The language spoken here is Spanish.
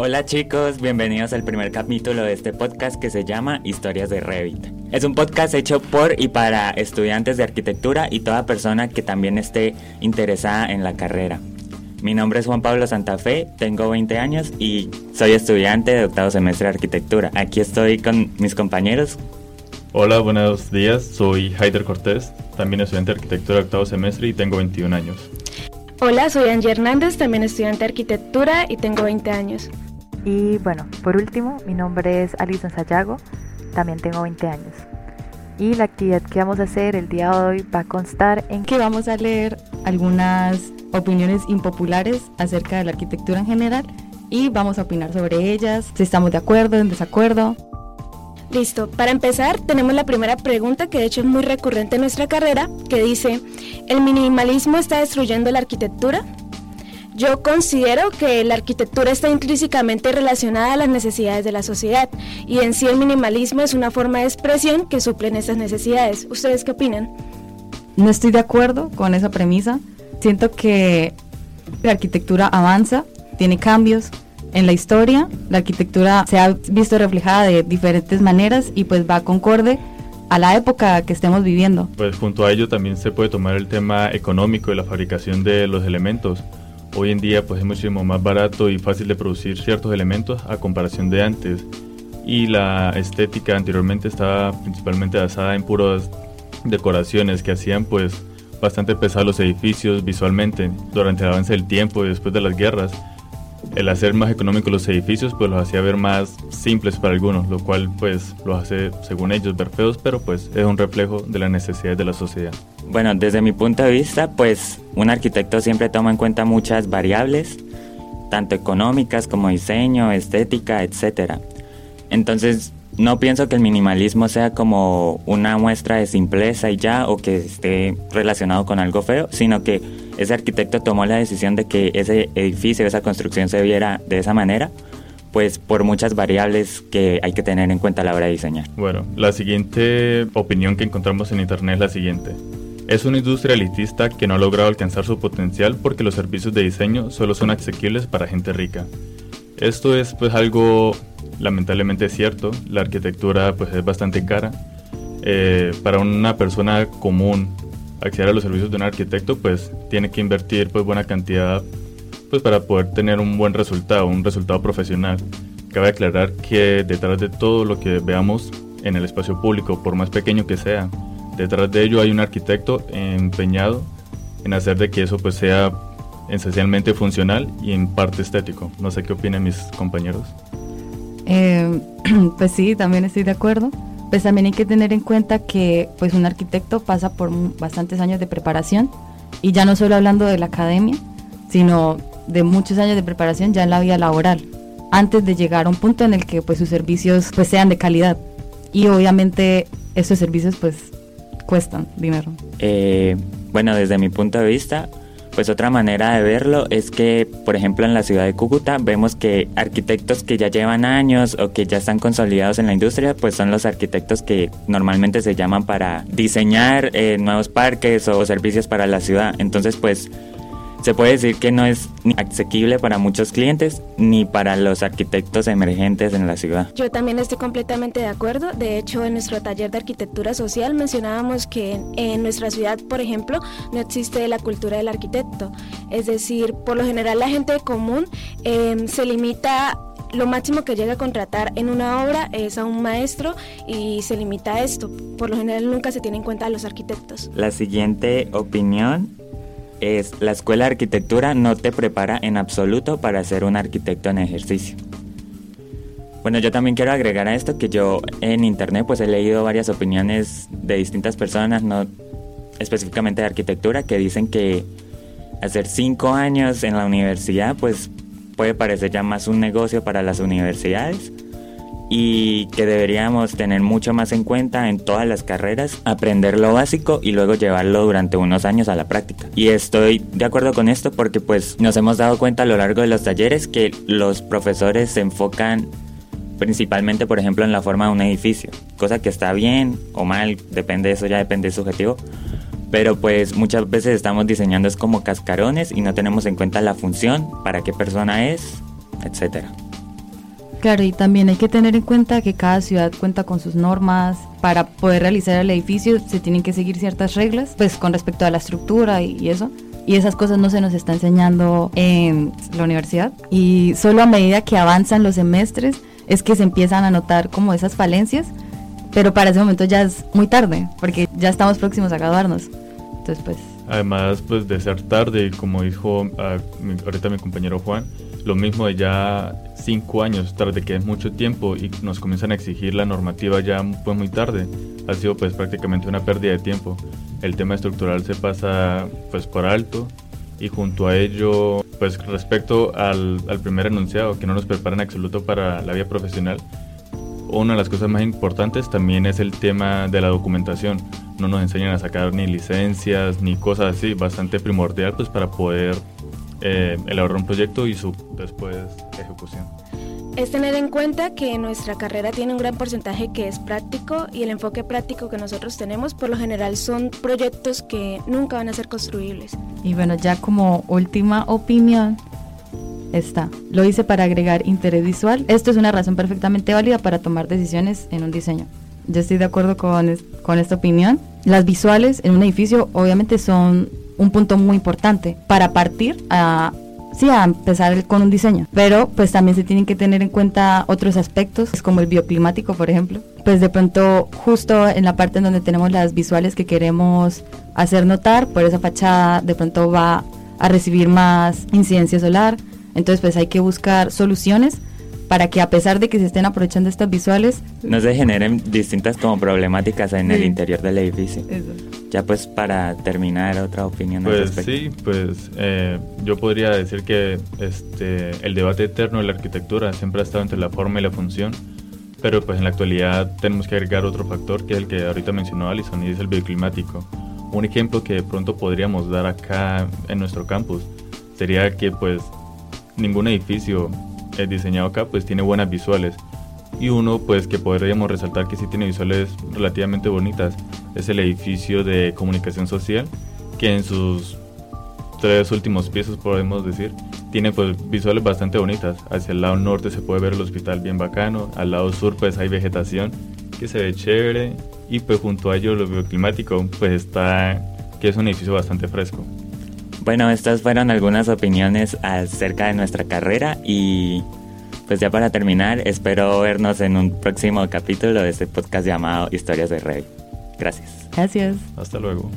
Hola chicos, bienvenidos al primer capítulo de este podcast que se llama Historias de Revit. Es un podcast hecho por y para estudiantes de arquitectura y toda persona que también esté interesada en la carrera. Mi nombre es Juan Pablo Santa Fe, tengo 20 años y soy estudiante de octavo semestre de arquitectura. Aquí estoy con mis compañeros. Hola, buenos días, soy Haider Cortés, también estudiante de arquitectura de octavo semestre y tengo 21 años. Hola, soy Angie Hernández, también estudiante de arquitectura y tengo 20 años. Y bueno, por último, mi nombre es Alison Sayago, también tengo 20 años. Y la actividad que vamos a hacer el día de hoy va a constar en que vamos a leer algunas opiniones impopulares acerca de la arquitectura en general y vamos a opinar sobre ellas, si estamos de acuerdo, en desacuerdo. Listo, para empezar tenemos la primera pregunta que de hecho es muy recurrente en nuestra carrera, que dice, ¿el minimalismo está destruyendo la arquitectura? Yo considero que la arquitectura está intrínsecamente relacionada a las necesidades de la sociedad y en sí el minimalismo es una forma de expresión que suplen esas necesidades. ¿Ustedes qué opinan? No estoy de acuerdo con esa premisa. Siento que la arquitectura avanza, tiene cambios. En la historia, la arquitectura se ha visto reflejada de diferentes maneras y pues va concorde a la época que estemos viviendo. Pues junto a ello también se puede tomar el tema económico de la fabricación de los elementos Hoy en día pues es muchísimo más barato y fácil de producir ciertos elementos a comparación de antes. Y la estética anteriormente estaba principalmente basada en puras decoraciones que hacían pues bastante pesados los edificios visualmente durante el avance del tiempo y después de las guerras el hacer más económicos los edificios pues los hacía ver más simples para algunos, lo cual pues los hace según ellos ver feos, pero pues es un reflejo de las necesidades de la sociedad. Bueno, desde mi punto de vista pues un arquitecto siempre toma en cuenta muchas variables, tanto económicas como diseño, estética, etc. Entonces no pienso que el minimalismo sea como una muestra de simpleza y ya o que esté relacionado con algo feo, sino que ese arquitecto tomó la decisión de que ese edificio, esa construcción se viera de esa manera, pues por muchas variables que hay que tener en cuenta a la hora de diseñar. Bueno, la siguiente opinión que encontramos en internet es la siguiente. Es una industria elitista que no ha logrado alcanzar su potencial porque los servicios de diseño solo son asequibles para gente rica. Esto es pues algo lamentablemente cierto, la arquitectura pues es bastante cara. Eh, para una persona común acceder a los servicios de un arquitecto pues tiene que invertir pues buena cantidad pues para poder tener un buen resultado, un resultado profesional. Cabe aclarar que detrás de todo lo que veamos en el espacio público, por más pequeño que sea, detrás de ello hay un arquitecto empeñado en hacer de que eso pues sea esencialmente funcional y en parte estético. No sé qué opinan mis compañeros. Eh, pues sí, también estoy de acuerdo. Pues también hay que tener en cuenta que pues un arquitecto pasa por bastantes años de preparación y ya no solo hablando de la academia, sino de muchos años de preparación ya en la vida laboral, antes de llegar a un punto en el que pues sus servicios pues sean de calidad. Y obviamente esos servicios pues cuestan dinero. Eh, bueno, desde mi punto de vista, pues otra manera de verlo es que, por ejemplo, en la ciudad de Cúcuta vemos que arquitectos que ya llevan años o que ya están consolidados en la industria, pues son los arquitectos que normalmente se llaman para diseñar eh, nuevos parques o servicios para la ciudad. Entonces, pues se puede decir que no es ni asequible para muchos clientes ni para los arquitectos emergentes en la ciudad. Yo también estoy completamente de acuerdo. De hecho, en nuestro taller de arquitectura social mencionábamos que en, nuestra ciudad, por ejemplo, no existe la cultura del arquitecto. Es decir, por lo general la gente común em, se limita lo máximo que llega a contratar en una obra es a un maestro y se limita a esto. Por lo general nunca se tiene en cuenta a los arquitectos. La siguiente opinión es la escuela de arquitectura no te prepara en absoluto para ser un arquitecto en ejercicio. Bueno, yo también quiero agregar a esto que yo en internet pues he leído varias opiniones de distintas personas, no específicamente de arquitectura, que dicen que hacer cinco años en la universidad pues puede parecer ya más un negocio para las universidades y que deberíamos tener mucho más en cuenta en todas las carreras, aprender lo básico y luego llevarlo durante unos años a la práctica. Y estoy de acuerdo con esto porque pues nos hemos dado cuenta a lo largo de los talleres que los profesores se enfocan principalmente por ejemplo en la forma de un edificio, cosa que está bien o mal, depende de eso, ya depende de su objetivo. Pero pues muchas veces estamos diseñando es como cascarones y no tenemos en cuenta la función, para qué persona es, etcétera. Claro, y también hay que tener en cuenta que cada ciudad cuenta con sus normas. Para poder realizar el edificio se tienen que seguir ciertas reglas, pues con respecto a la estructura y, eso. Y esas cosas no se nos está enseñando en la universidad. Y solo a medida que avanzan los semestres es que se empiezan a notar como esas falencias. Pero para ese momento ya es muy tarde, porque ya estamos próximos a graduarnos. Entonces, pues... Además, pues de ser tarde, como dijo ah, ahorita mi compañero Juan, lo mismo de ya cinco años, tarde que es mucho tiempo y nos comienzan a exigir la normativa ya pues muy tarde, ha sido pues prácticamente una pérdida de tiempo. El tema estructural se pasa pues por alto y junto a ello pues respecto al, al primer enunciado que no nos prepara en absoluto para la vida profesional, una de las cosas más importantes también es el tema de la documentación. No nos enseñan a sacar ni licencias ni cosas así, bastante primordial pues para poder eh, elaborar un proyecto y su después ejecución. Es tener en cuenta que nuestra carrera tiene un gran porcentaje que es práctico y el enfoque práctico que nosotros tenemos por lo general son proyectos que nunca van a ser construibles. Y bueno, ya como última opinión está, lo hice para agregar interés visual. Esto es una razón perfectamente válida para tomar decisiones en un diseño. Yo estoy de acuerdo con, con esta opinión. Las visuales en un edificio obviamente son un punto muy importante para partir a sí, a empezar con un diseño. Pero pues también se tienen que tener en cuenta otros aspectos, como el bioclimático, por ejemplo. Pues de pronto, justo en la parte en donde tenemos las visuales que queremos hacer notar, por esa fachada de pronto va a recibir más incidencia solar. Entonces pues hay que buscar soluciones para que a pesar de que se estén aprovechando estas visuales, no se generen distintas como problemáticas en el interior del edificio. Ya pues para terminar, otra opinión. Pues sí, pues eh, yo podría decir que este, el debate eterno de la arquitectura siempre ha estado entre la forma y la función, pero pues en la actualidad tenemos que agregar otro factor que es el que ahorita mencionó Alison y es el bioclimático. Un ejemplo que de pronto podríamos dar acá en nuestro campus sería que pues ningún edificio diseñado acá pues tiene buenas visuales y uno pues que podríamos resaltar que sí tiene visuales relativamente bonitas es el edificio de comunicación social que en sus tres últimos pisos podemos decir tiene pues visuales bastante bonitas hacia el lado norte se puede ver el hospital bien bacano al lado sur pues hay vegetación que se ve chévere y pues junto a ello lo bioclimático pues está que es un edificio bastante fresco bueno, estas fueron algunas opiniones acerca de nuestra carrera y pues ya para terminar, espero vernos en un próximo capítulo de este podcast llamado Historias de Rey. Gracias. Gracias. Hasta luego.